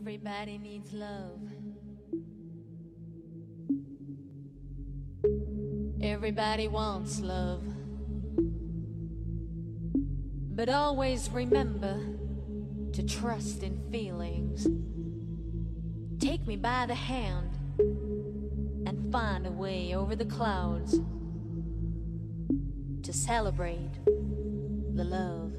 Everybody needs love. Everybody wants love. But always remember to trust in feelings. Take me by the hand and find a way over the clouds to celebrate the love.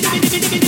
出てくる。